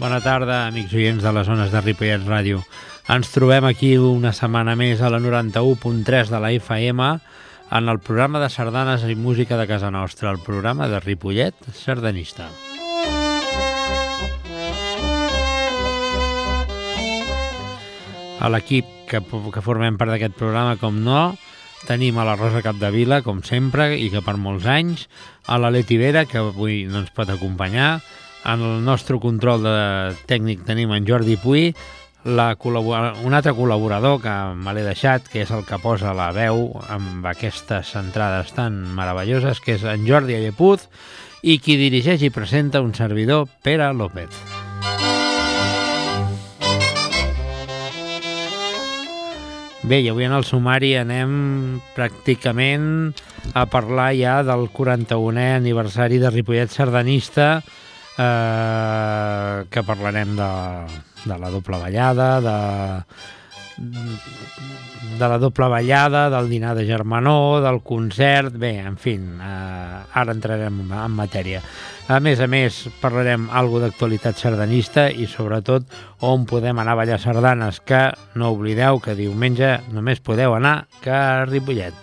Bona tarda, amics oients de les zones de Ripollet Ràdio. Ens trobem aquí una setmana més a la 91.3 de la FM en el programa de sardanes i música de casa nostra, el programa de Ripollet Sardanista. A l'equip que, que formem part d'aquest programa, com no, tenim a la Rosa Capdevila, com sempre, i que per molts anys, a la Leti Vera, que avui no ens pot acompanyar, en el nostre control de tècnic tenim en Jordi Puy, la un altre col·laborador que me l'he deixat, que és el que posa la veu amb aquestes entrades tan meravelloses, que és en Jordi Allepuz, i qui dirigeix i presenta un servidor, Pere López. Bé, i avui en el sumari anem pràcticament a parlar ja del 41è aniversari de Ripollet Sardanista, eh, que parlarem de, de la doble ballada, de, de la doble ballada, del dinar de germanor, del concert, bé, en fi, eh, ara entrarem en matèria. A més a més, parlarem algo d'actualitat sardanista i sobretot on podem anar a ballar sardanes, que no oblideu que diumenge només podeu anar que a Ripollet.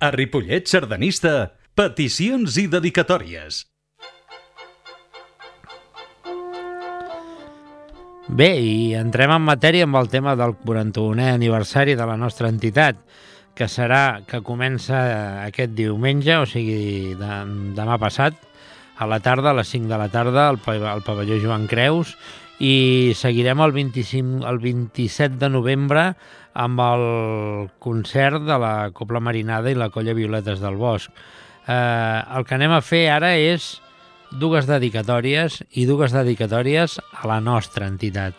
A Ripollet Sardanista, peticions i dedicatòries. Bé, i entrem en matèria amb el tema del 41è aniversari de la nostra entitat, que serà que comença aquest diumenge, o sigui, de, demà passat, a la tarda, a les 5 de la tarda, al, al pavelló Joan Creus, i seguirem el, 25, el 27 de novembre amb el concert de la Copla Marinada i la Colla Violetes del Bosc. Eh, el que anem a fer ara és dues dedicatòries i dues dedicatòries a la nostra entitat,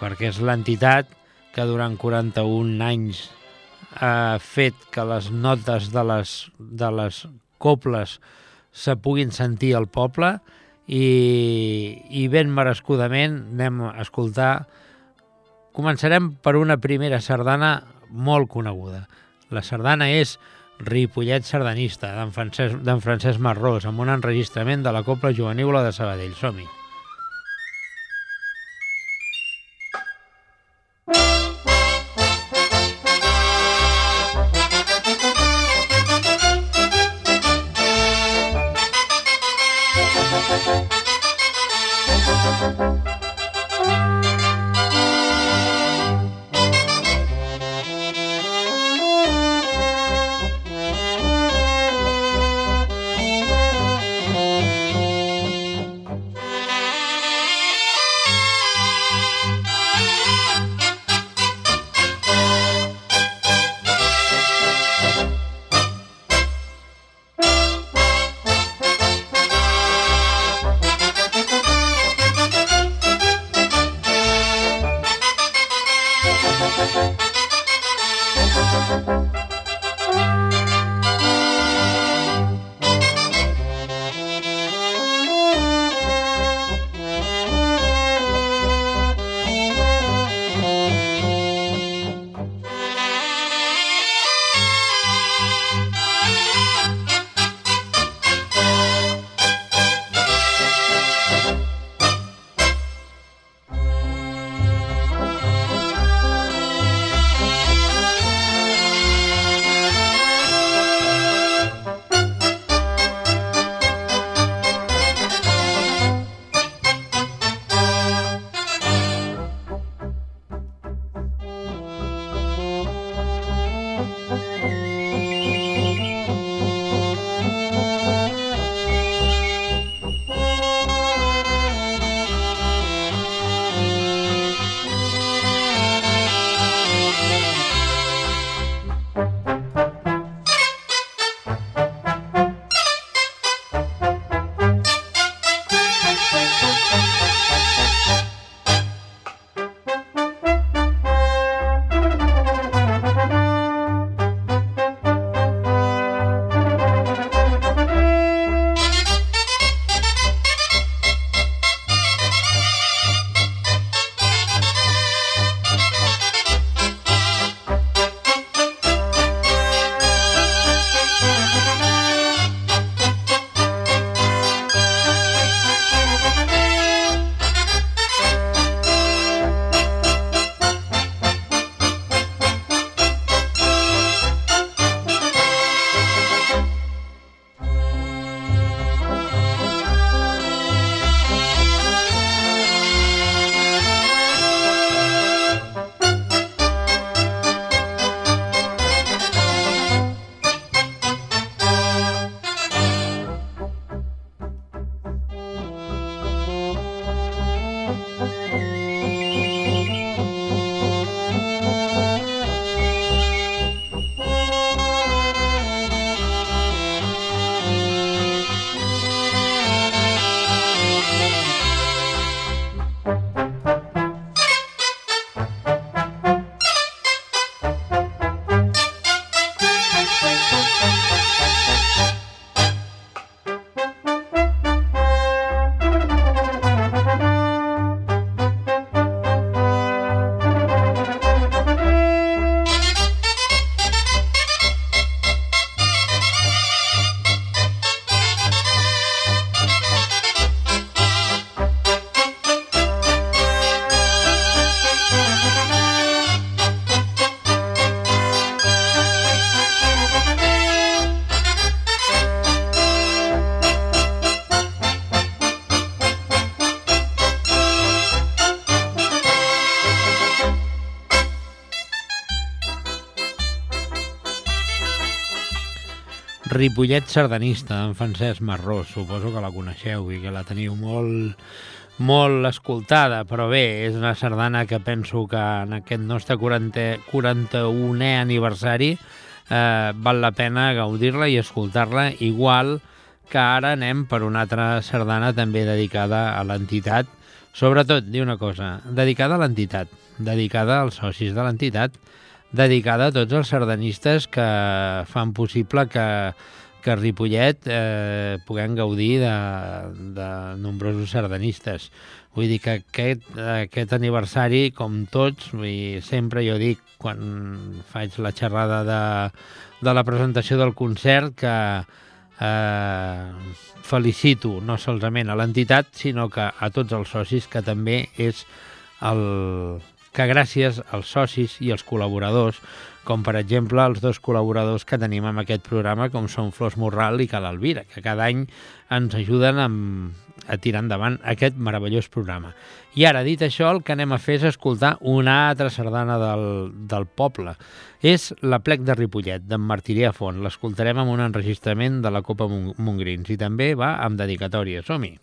perquè és l'entitat que durant 41 anys ha fet que les notes de les, de les coples se puguin sentir al poble i, i ben merescudament anem a escoltar començarem per una primera sardana molt coneguda. La sardana és Ripollet Sardanista, d'en Francesc, Francesc Marrós, amb un enregistrament de la Copla Juvenívola de Sabadell. Som-hi! Ripollet sardanista, en Francesc Marró. Suposo que la coneixeu i que la teniu molt, molt escoltada, però bé, és una sardana que penso que en aquest nostre 40, 41è aniversari eh, val la pena gaudir-la i escoltar-la igual que ara anem per una altra sardana també dedicada a l'entitat. Sobretot, dir una cosa, dedicada a l'entitat, dedicada als socis de l'entitat, dedicada a tots els sardanistes que fan possible que, que a Ripollet eh, puguem gaudir de, de nombrosos sardanistes. Vull dir que aquest, aquest aniversari, com tots, vull, sempre jo dic, quan faig la xerrada de, de la presentació del concert, que eh, felicito no solament a l'entitat, sinó que a tots els socis, que també és el, que gràcies als socis i als col·laboradors, com per exemple els dos col·laboradors que tenim en aquest programa, com són Flors Morral i Cal Alvira, que cada any ens ajuden amb, a tirar endavant aquest meravellós programa. I ara, dit això, el que anem a fer és escoltar una altra sardana del, del poble. És la plec de Ripollet, d'en Martirià Font. L'escoltarem amb un enregistrament de la Copa Montgrins i també va amb dedicatòria. Som-hi!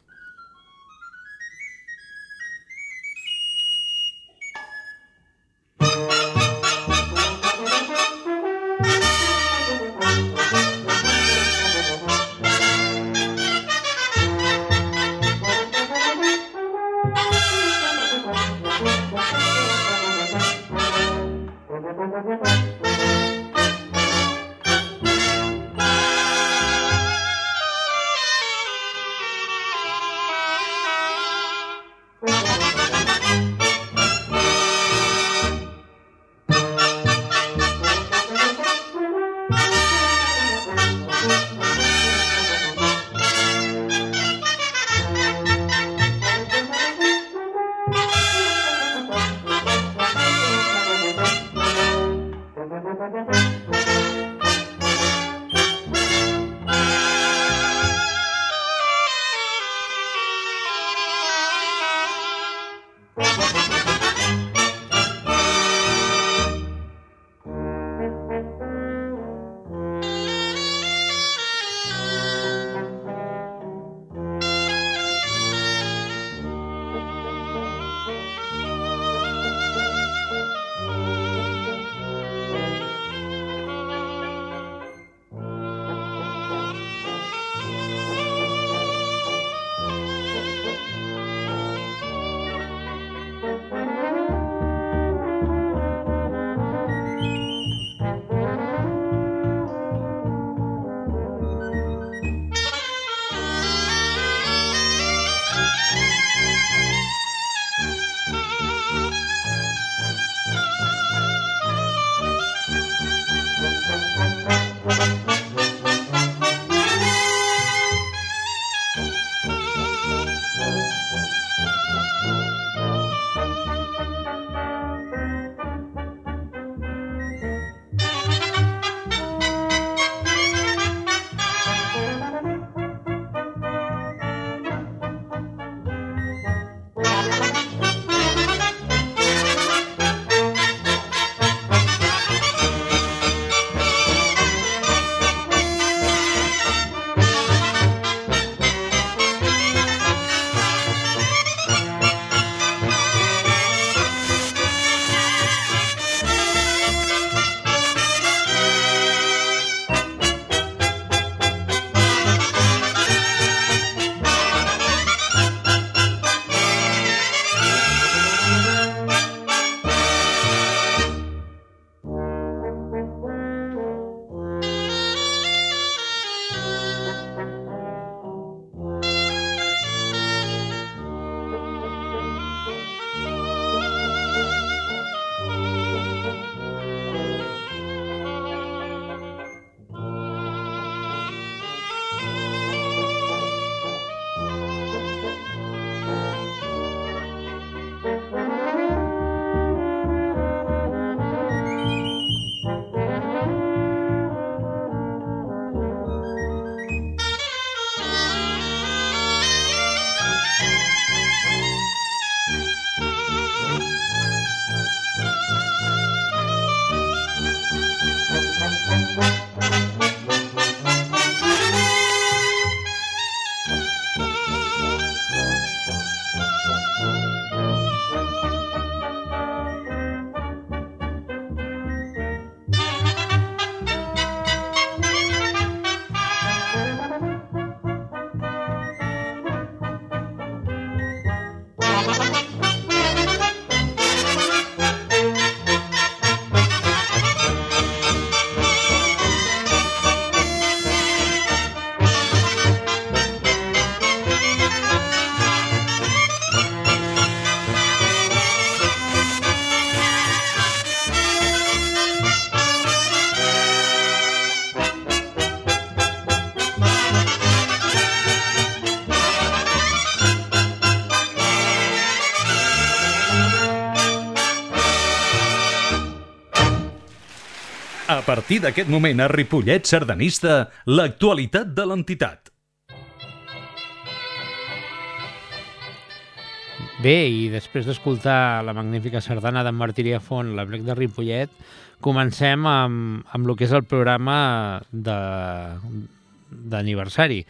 Partir d'aquest moment a Ripollet Sardanista, l'actualitat de l'entitat. Bé, i després d'escoltar la magnífica sardana d'en Martí Font, la Brec de Ripollet, comencem amb, amb el que és el programa d'aniversari.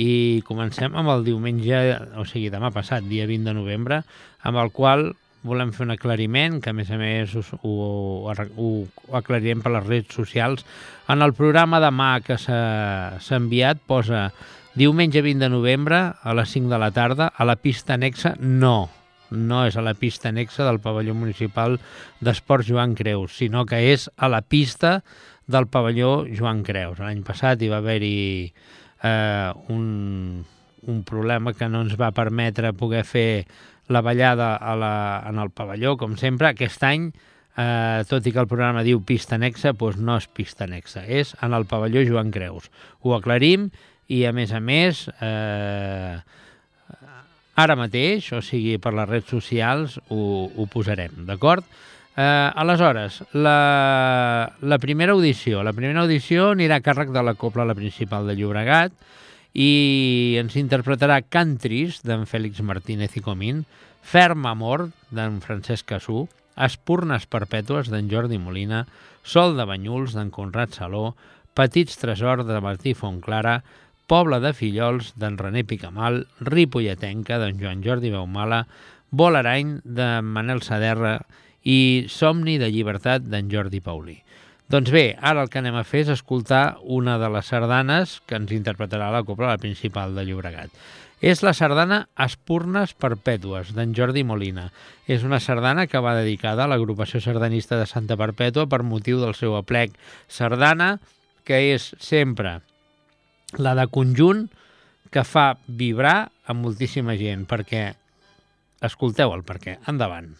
I comencem amb el diumenge, o sigui, demà passat, dia 20 de novembre, amb el qual volem fer un aclariment, que a més a més ho, ho, ho, ho aclarirem per les redes socials. En el programa demà que s'ha enviat posa diumenge 20 de novembre a les 5 de la tarda a la pista anexa no, no és a la pista anexa del pavelló municipal d'Esports Joan Creus, sinó que és a la pista del pavelló Joan Creus. L'any passat hi va haver-hi eh, un, un problema que no ens va permetre poder fer la ballada a la, en el pavelló, com sempre. Aquest any, eh, tot i que el programa diu pista anexa, doncs no és pista anexa, és en el pavelló Joan Creus. Ho aclarim i, a més a més, eh, ara mateix, o sigui, per les redes socials, ho, ho posarem, d'acord? Eh, aleshores, la, la primera audició. La primera audició anirà a càrrec de la Copla la Principal de Llobregat i ens interpretarà Cantris, d'en Fèlix Martínez i Comín, Ferm Amor, d'en Francesc Cassú, Espurnes Perpètues, d'en Jordi Molina, Sol de Banyuls, d'en Conrad Saló, Petits Tresor, de Martí Fontclara, Poble de Fillols, d'en René Picamal, Ripolletenca, d'en Joan Jordi Baumala, Volarany, de Manel Saderra i Somni de Llibertat, d'en Jordi Paulí. Doncs bé, ara el que anem a fer és escoltar una de les sardanes que ens interpretarà la Copla Principal de Llobregat. És la sardana Espurnes Perpètues, d'en Jordi Molina. És una sardana que va dedicada a l'agrupació sardanista de Santa Perpètua per motiu del seu aplec sardana, que és sempre la de conjunt que fa vibrar a moltíssima gent, perquè escolteu el perquè. Endavant.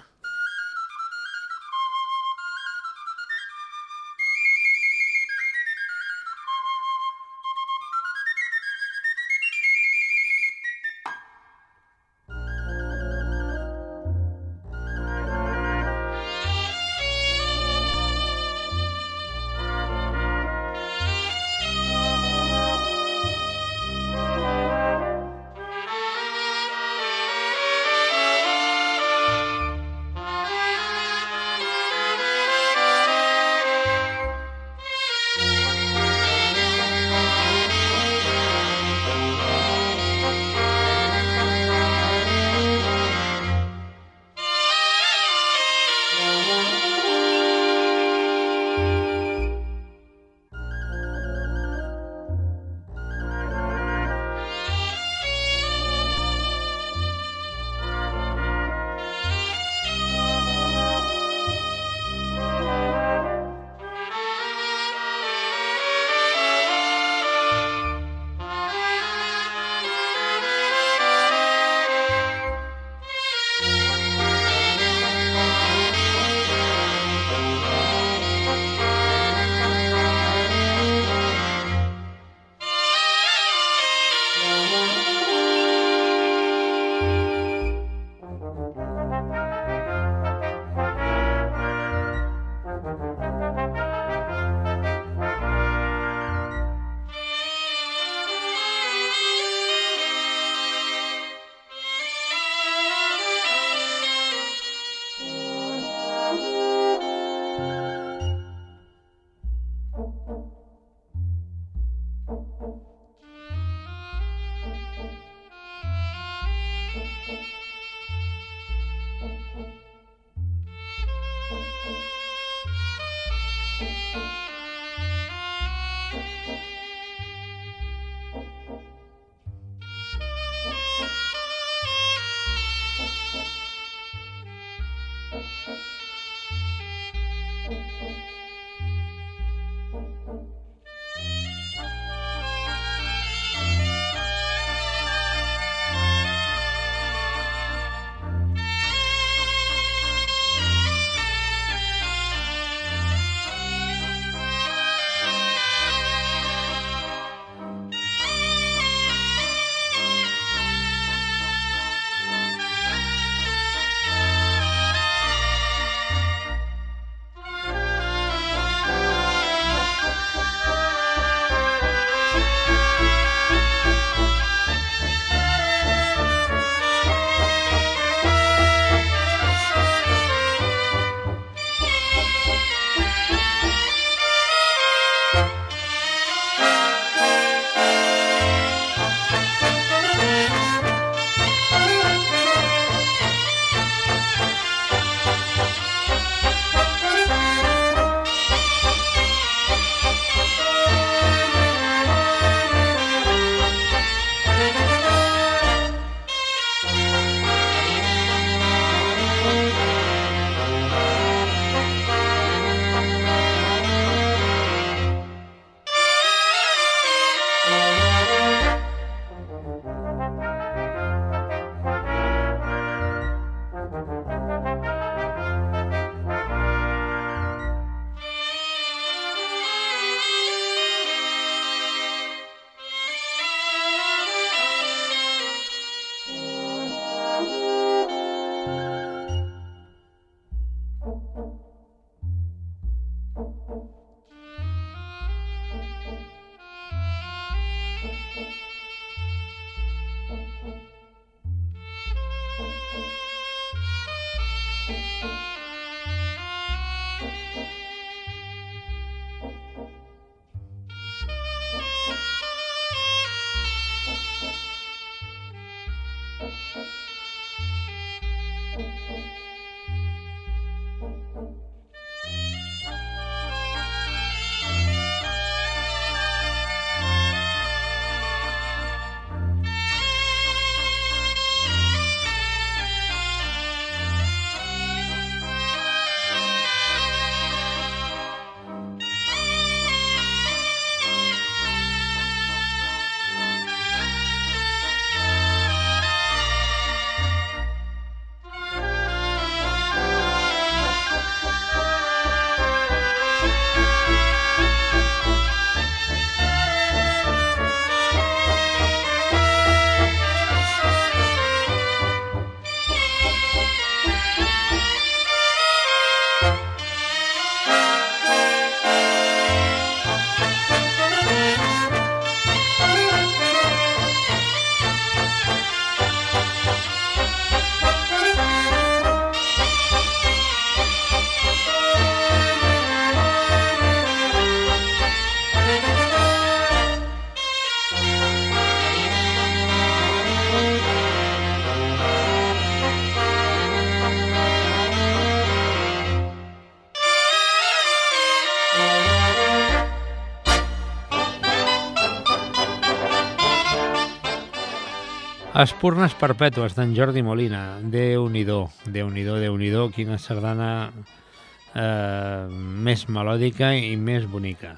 Espurnes perpètues d'en Jordi Molina. Déu-n'hi-do, Déu-n'hi-do, déu nhi quina sardana eh, més melòdica i més bonica.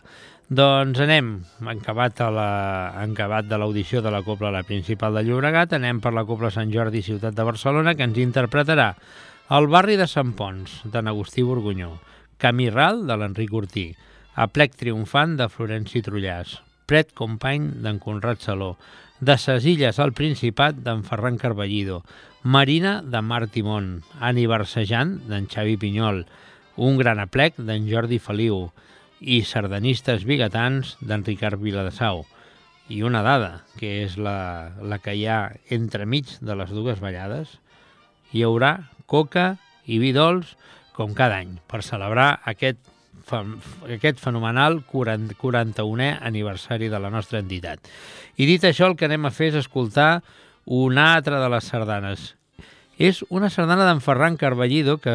Doncs anem, en acabat, a la, en acabat de l'audició de la Copla la Principal de Llobregat, anem per la Copla Sant Jordi Ciutat de Barcelona, que ens interpretarà el barri de Sant Pons, de Agustí Borgunyó, Camí Ral, de l'Enric Ortí, Aplec Triomfant, de Florenci Trullàs, Pret Company, d'en Conrad Saló, de ses Illes al Principat d'en Ferran Carballido, Marina de Mar Timón, Aniversejant d'en Xavi Pinyol, un gran aplec d'en Jordi Feliu. I sardanistes bigatans d'en Ricard Viladasau. I una dada, que és la, la que hi ha entremig de les dues ballades, hi haurà coca i vi dolç com cada any per celebrar aquest aquest fenomenal 40, 41è aniversari de la nostra entitat. I dit això, el que anem a fer és escoltar una altra de les sardanes. És una sardana d'en Ferran Carballido que,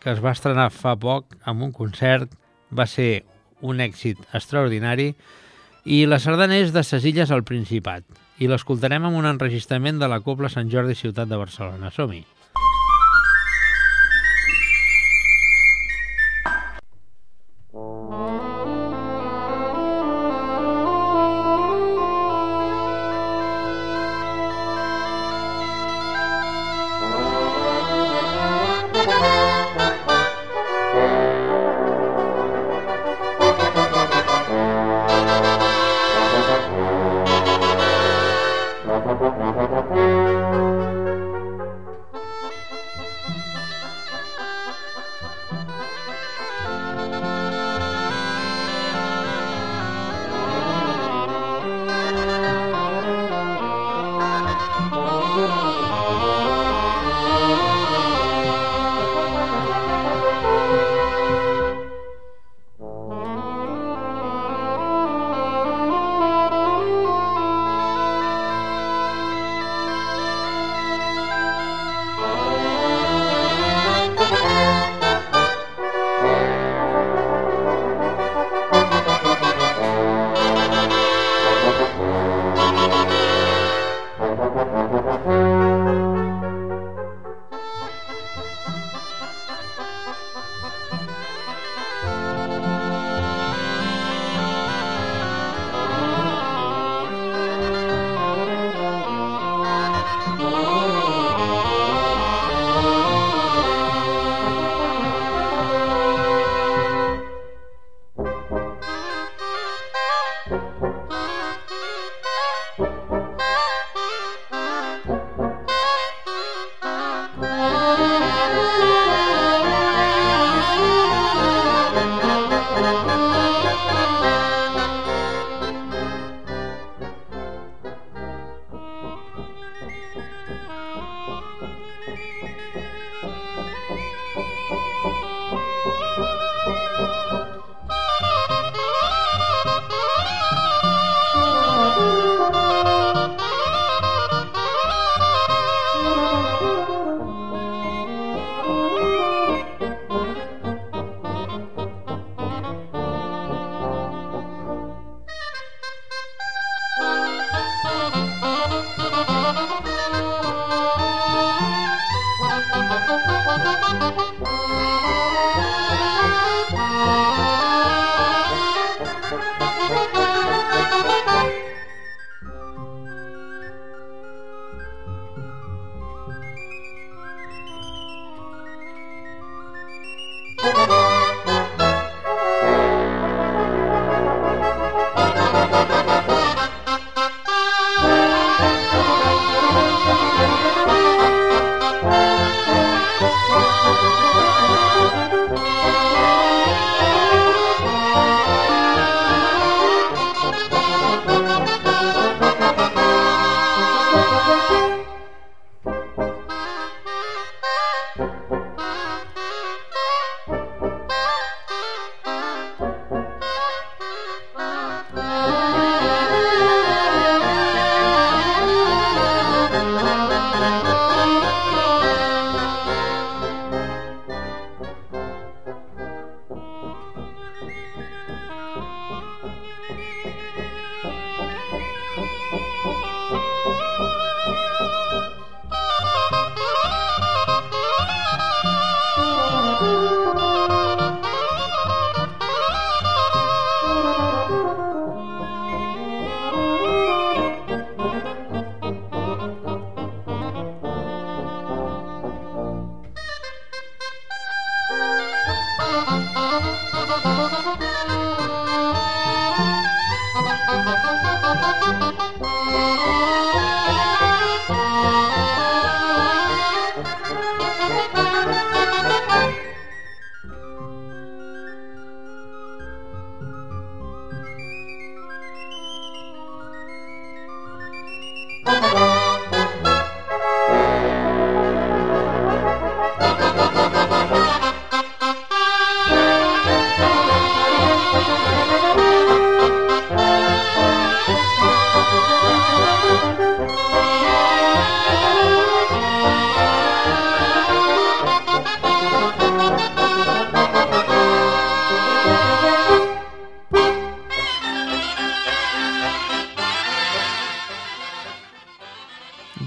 que es va estrenar fa poc amb un concert, va ser un èxit extraordinari, i la sardana és de ses Illes al Principat, i l'escoltarem amb un enregistrament de la Copla Sant Jordi Ciutat de Barcelona. Som-hi!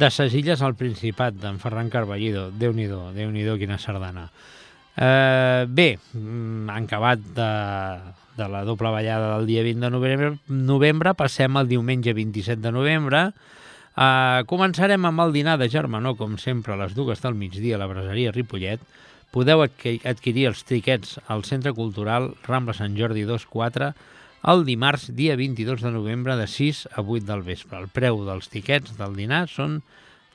De ses illes al Principat, d'en Ferran Carballido. Déu-n'hi-do, déu nhi déu quina sardana. Eh, bé, mm, han acabat de, de la doble ballada del dia 20 de novembre, novembre passem al diumenge 27 de novembre. Eh, començarem amb el dinar de germanor, com sempre, a les dues del migdia a la braseria Ripollet. Podeu adquirir els triquets al Centre Cultural Rambla Sant Jordi 24 el dimarts, dia 22 de novembre, de 6 a 8 del vespre. El preu dels tiquets del dinar són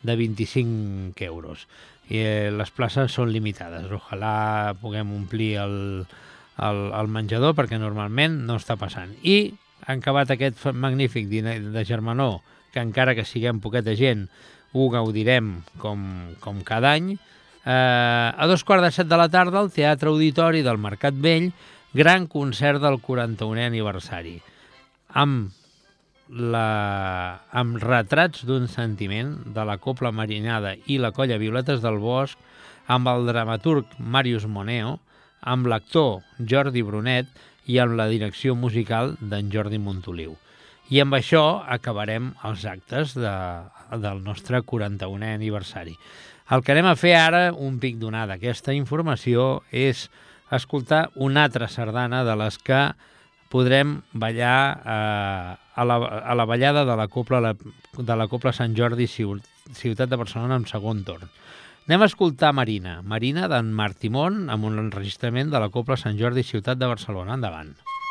de 25 euros. I eh, les places són limitades. Ojalà puguem omplir el, el, el menjador perquè normalment no està passant. I han acabat aquest magnífic dinar de germanor, que encara que siguem poqueta gent, ho gaudirem com, com cada any. Eh, a dos quarts de set de la tarda, al Teatre Auditori del Mercat Vell, gran concert del 41è aniversari, amb, la, amb retrats d'un sentiment de la Copla Marinada i la Colla Violetes del Bosc, amb el dramaturg Màrius Moneo, amb l'actor Jordi Brunet i amb la direcció musical d'en Jordi Montoliu. I amb això acabarem els actes de, del nostre 41è aniversari. El que anem a fer ara, un pic donada aquesta informació, és escoltar una altra sardana de les que podrem ballar eh, a, la, a la ballada de la Copla, la, de la Copla Sant Jordi Ciutat de Barcelona en segon torn. Anem a escoltar Marina, Marina d'en Martimón amb un enregistrament de la Copla Sant Jordi Ciutat de Barcelona. Endavant. podem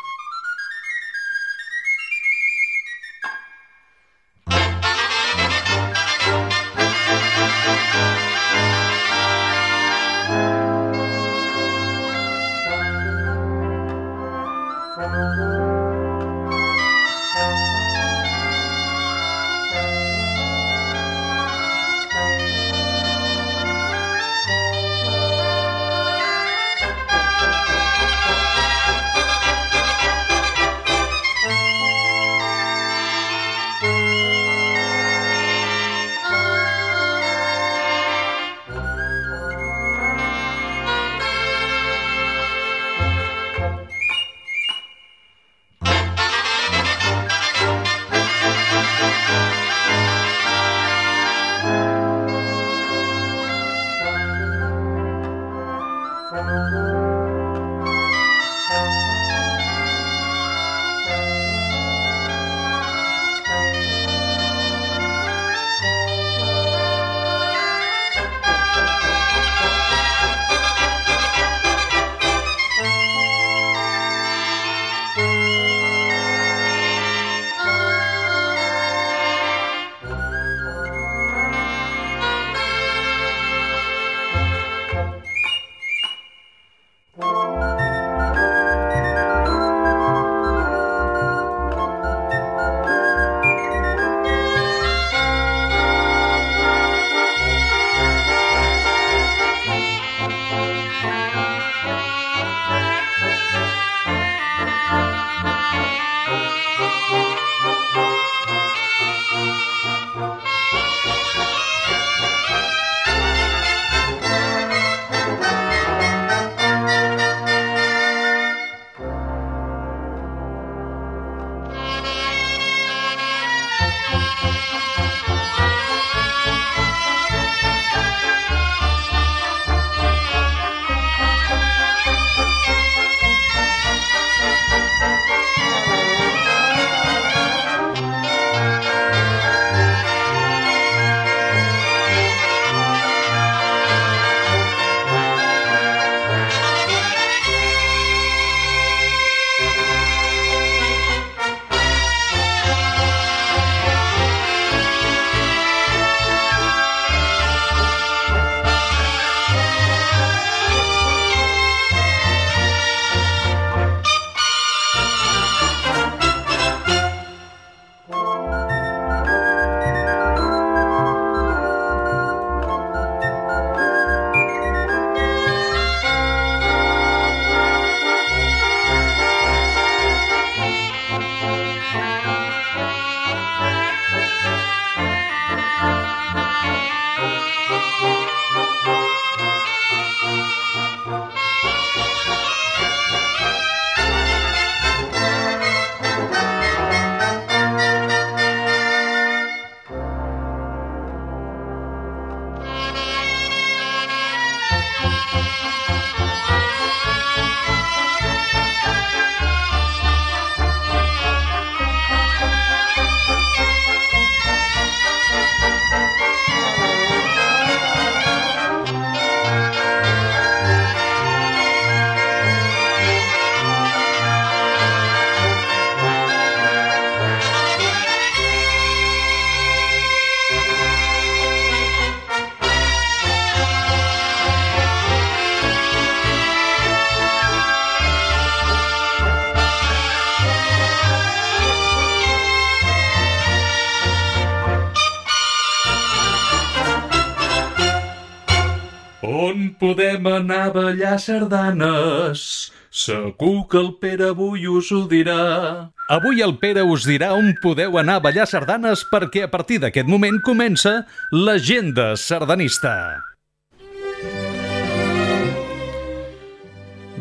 ballar sardanes? Segur que el Pere avui us ho dirà. Avui el Pere us dirà on podeu anar a ballar sardanes perquè a partir d'aquest moment comença l'agenda sardanista.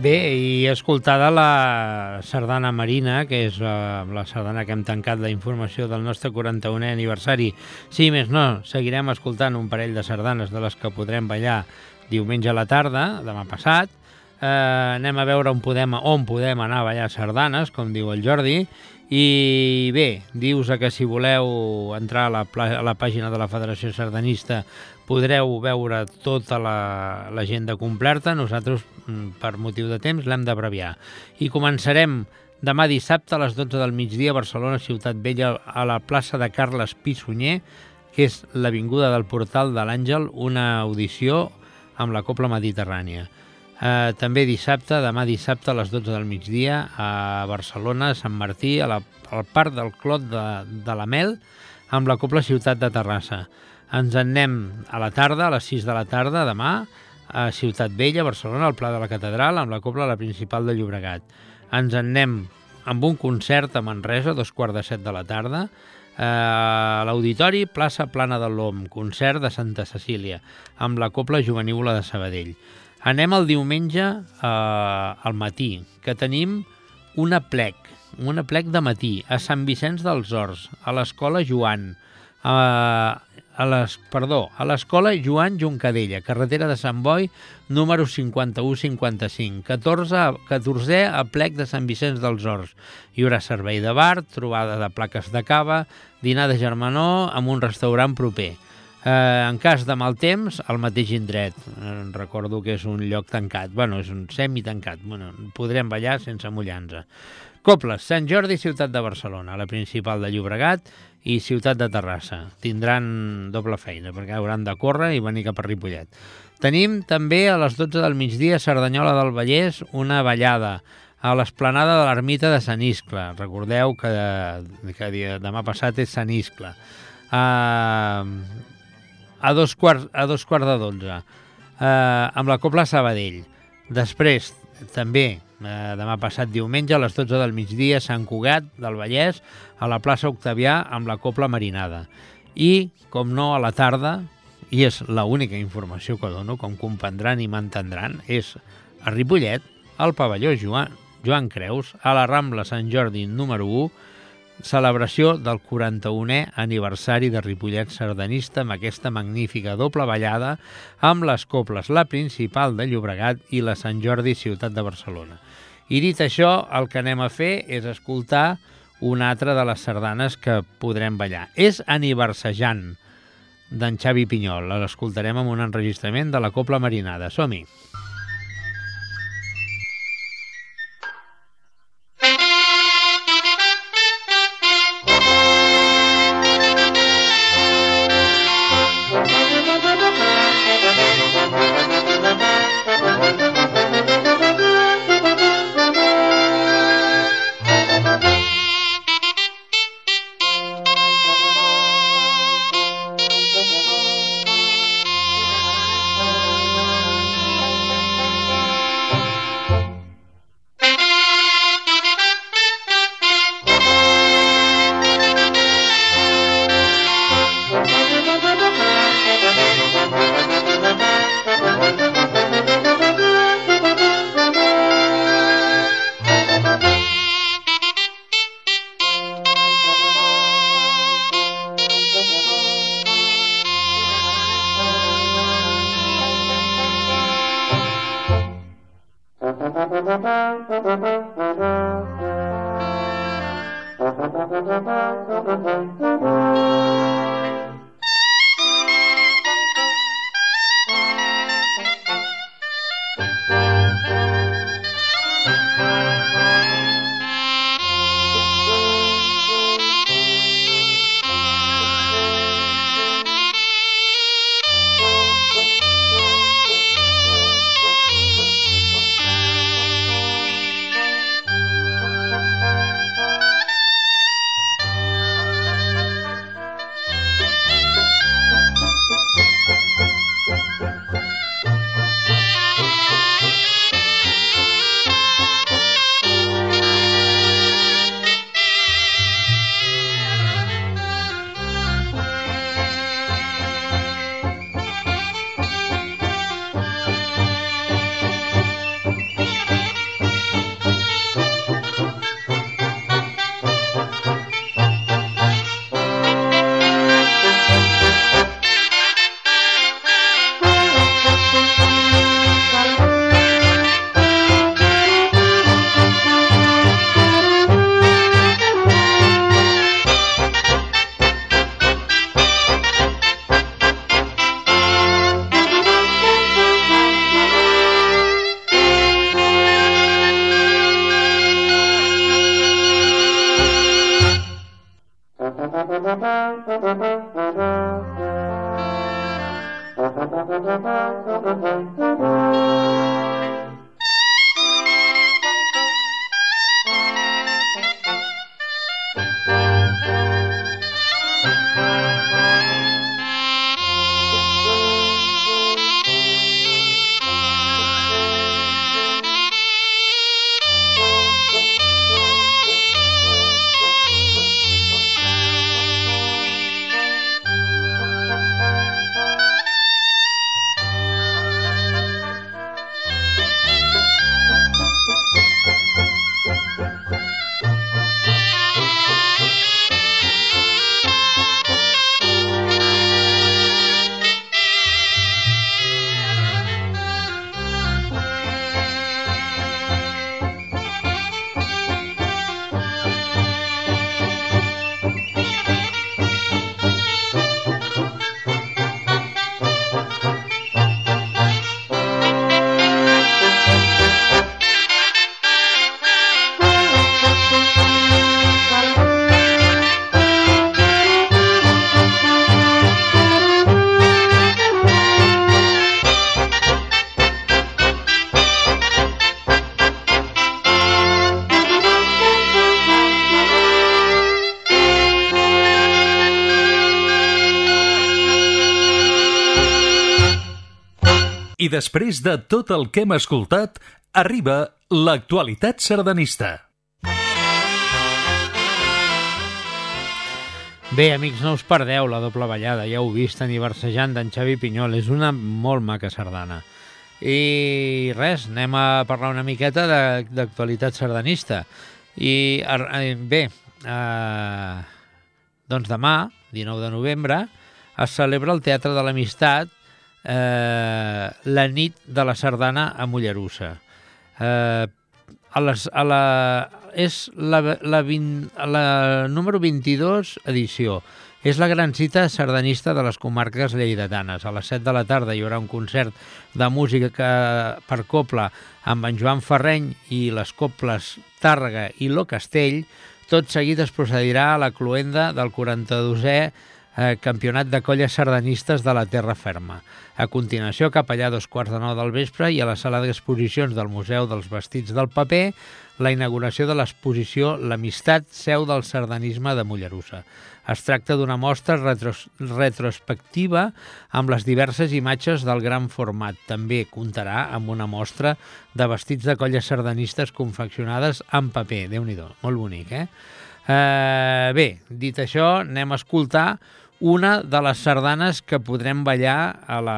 Bé, i escoltada la sardana marina, que és la, la sardana que hem tancat la informació del nostre 41è aniversari. Sí, més no, seguirem escoltant un parell de sardanes de les que podrem ballar diumenge a la tarda, demà passat. Eh, anem a veure on podem, on podem anar a ballar sardanes, com diu el Jordi, i bé, dius que si voleu entrar a la, a la pàgina de la Federació Sardanista podreu veure tota l'agenda la, completa. Nosaltres, mm, per motiu de temps, l'hem d'abreviar. I començarem demà dissabte a les 12 del migdia a Barcelona, Ciutat Vella, a la plaça de Carles Pissunyer, que és l'Avinguda del Portal de l'Àngel, una audició amb la Copla Mediterrània. Eh, també dissabte, demà dissabte a les 12 del migdia a Barcelona, a Sant Martí, a la, al Parc del Clot de, de la Mel, amb la Copla Ciutat de Terrassa. Ens en anem a la tarda, a les 6 de la tarda, demà, a Ciutat Vella, Barcelona, al Pla de la Catedral, amb la Copla la Principal de Llobregat. Ens en anem amb un concert a Manresa, dos quarts de set de la tarda, a l'Auditori Plaça Plana de l'Om, concert de Santa Cecília, amb la Copla Juvenívola de Sabadell. Anem el diumenge eh, al matí, que tenim una plec, una plec de matí, a Sant Vicenç dels Horts, a l'Escola Joan, a, a les, perdó, a l'escola Joan Juncadella, carretera de Sant Boi, número 5155, 14, 14è a plec de Sant Vicenç dels Horts. Hi haurà servei de bar, trobada de plaques de cava, dinar de germanor amb un restaurant proper. Eh, en cas de mal temps, al mateix indret. Eh, recordo que és un lloc tancat. bueno, és un semi-tancat. Bueno, podrem ballar sense mullar-nos. Coples, Sant Jordi, ciutat de Barcelona, la principal de Llobregat, i Ciutat de Terrassa. Tindran doble feina, perquè hauran de córrer i venir cap a Ripollet. Tenim també a les 12 del migdia Cerdanyola del Vallès una ballada a l'esplanada de l'ermita de Sant Iscle. Recordeu que, que demà passat és Sant Iscle. Uh, a dos quarts, a dos quarts de dotze, uh, amb la Copla Sabadell. Després, també, eh, demà passat diumenge a les 12 del migdia Sant Cugat del Vallès a la plaça Octavià amb la Copla Marinada. I, com no, a la tarda, i és l'única informació que dono, com comprendran i m'entendran, és a Ripollet, al pavelló Joan, Joan Creus, a la Rambla Sant Jordi número 1, celebració del 41è aniversari de Ripollet Sardanista amb aquesta magnífica doble ballada amb les coples La Principal de Llobregat i la Sant Jordi Ciutat de Barcelona. I dit això, el que anem a fer és escoltar una altra de les sardanes que podrem ballar. És Aniversejant, d'en Xavi Pinyol. L'escoltarem amb un enregistrament de la Copla Marinada. Som-hi! Després de tot el que hem escoltat, arriba l'actualitat sardanista. Bé, amics, no us perdeu la doble ballada, ja heu vist, aniversejant d'en Xavi Pinyol. És una molt maca sardana. I res, anem a parlar una miqueta d'actualitat sardanista. I eh, bé, eh, doncs demà, 19 de novembre, es celebra el Teatre de l'Amistat eh, la nit de la sardana a Mollerussa. Eh, a les, a la, és la, la, 20, la número 22 edició. És la gran cita sardanista de les comarques lleidatanes. A les 7 de la tarda hi haurà un concert de música que, per copla amb en Joan Ferreny i les coples Tàrrega i Lo Castell. Tot seguit es procedirà a la cluenda del 42è eh, Campionat de Colles Sardanistes de la Terra Ferma. A continuació, cap allà dos quarts de nou del vespre i a la sala d'exposicions del Museu dels Vestits del Paper, la inauguració de l'exposició L'Amistat, seu del sardanisme de Mollerussa. Es tracta d'una mostra retros retrospectiva amb les diverses imatges del gran format. També comptarà amb una mostra de vestits de colles sardanistes confeccionades en paper. déu nhi molt bonic, eh? eh? Bé, dit això, anem a escoltar una de les sardanes que podrem ballar a la...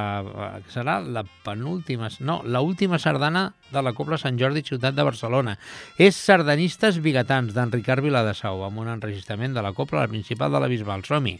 serà la penúltima... No, la última sardana de la Copla Sant Jordi, ciutat de Barcelona. És Sardanistes Bigatans, d'en Ricard Viladesau, amb un enregistrament de la Copla, la principal de la Bisbal. Som-hi!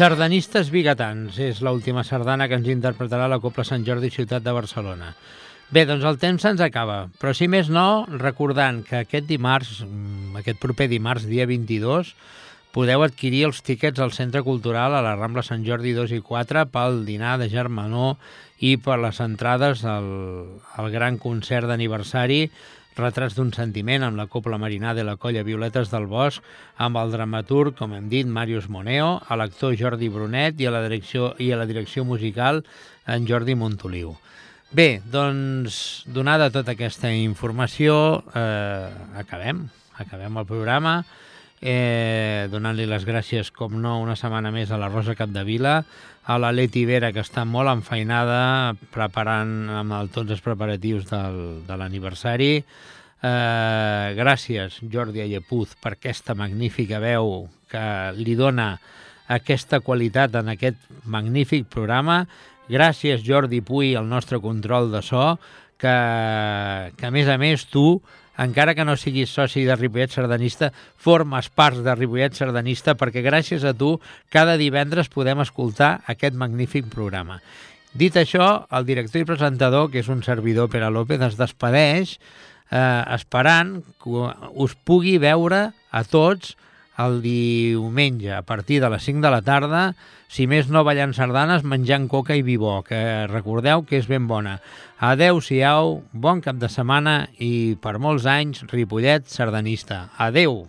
Sardanistes biguetans és l'última sardana que ens interpretarà la Copla Sant Jordi Ciutat de Barcelona. Bé, doncs el temps se'ns acaba, però si més no, recordant que aquest dimarts, mm, aquest proper dimarts, dia 22, podeu adquirir els tíquets al Centre Cultural a la Rambla Sant Jordi 2 i 4 pel dinar de germanor i per les entrades al, al gran concert d'aniversari Retrats d'un sentiment amb la Copla Marinà de la Colla Violetes del Bosc, amb el dramaturg, com hem dit, Màrius Moneo, a l'actor Jordi Brunet i a la direcció, i a la direcció musical en Jordi Montoliu. Bé, doncs, donada tota aquesta informació, eh, acabem, acabem el programa, eh, donant-li les gràcies, com no, una setmana més a la Rosa Capdevila, a la Leti Vera, que està molt enfeinada preparant amb el, tots els preparatius del, de l'aniversari. Eh, gràcies, Jordi Allepuz, per aquesta magnífica veu que li dona aquesta qualitat en aquest magnífic programa. Gràcies, Jordi Puy, el nostre control de so, que, que a més a més tu encara que no siguis soci de Ripollet Sardanista, formes part de Ripollet Sardanista perquè gràcies a tu cada divendres podem escoltar aquest magnífic programa. Dit això, el director i presentador, que és un servidor, Pere López, es despedeix eh, esperant que us pugui veure a tots el diumenge a partir de les 5 de la tarda, si més no ballant sardanes, menjant coca i vi bo, que recordeu que és ben bona. Adeu-siau, bon cap de setmana i per molts anys Ripollet sardanista. Adeu!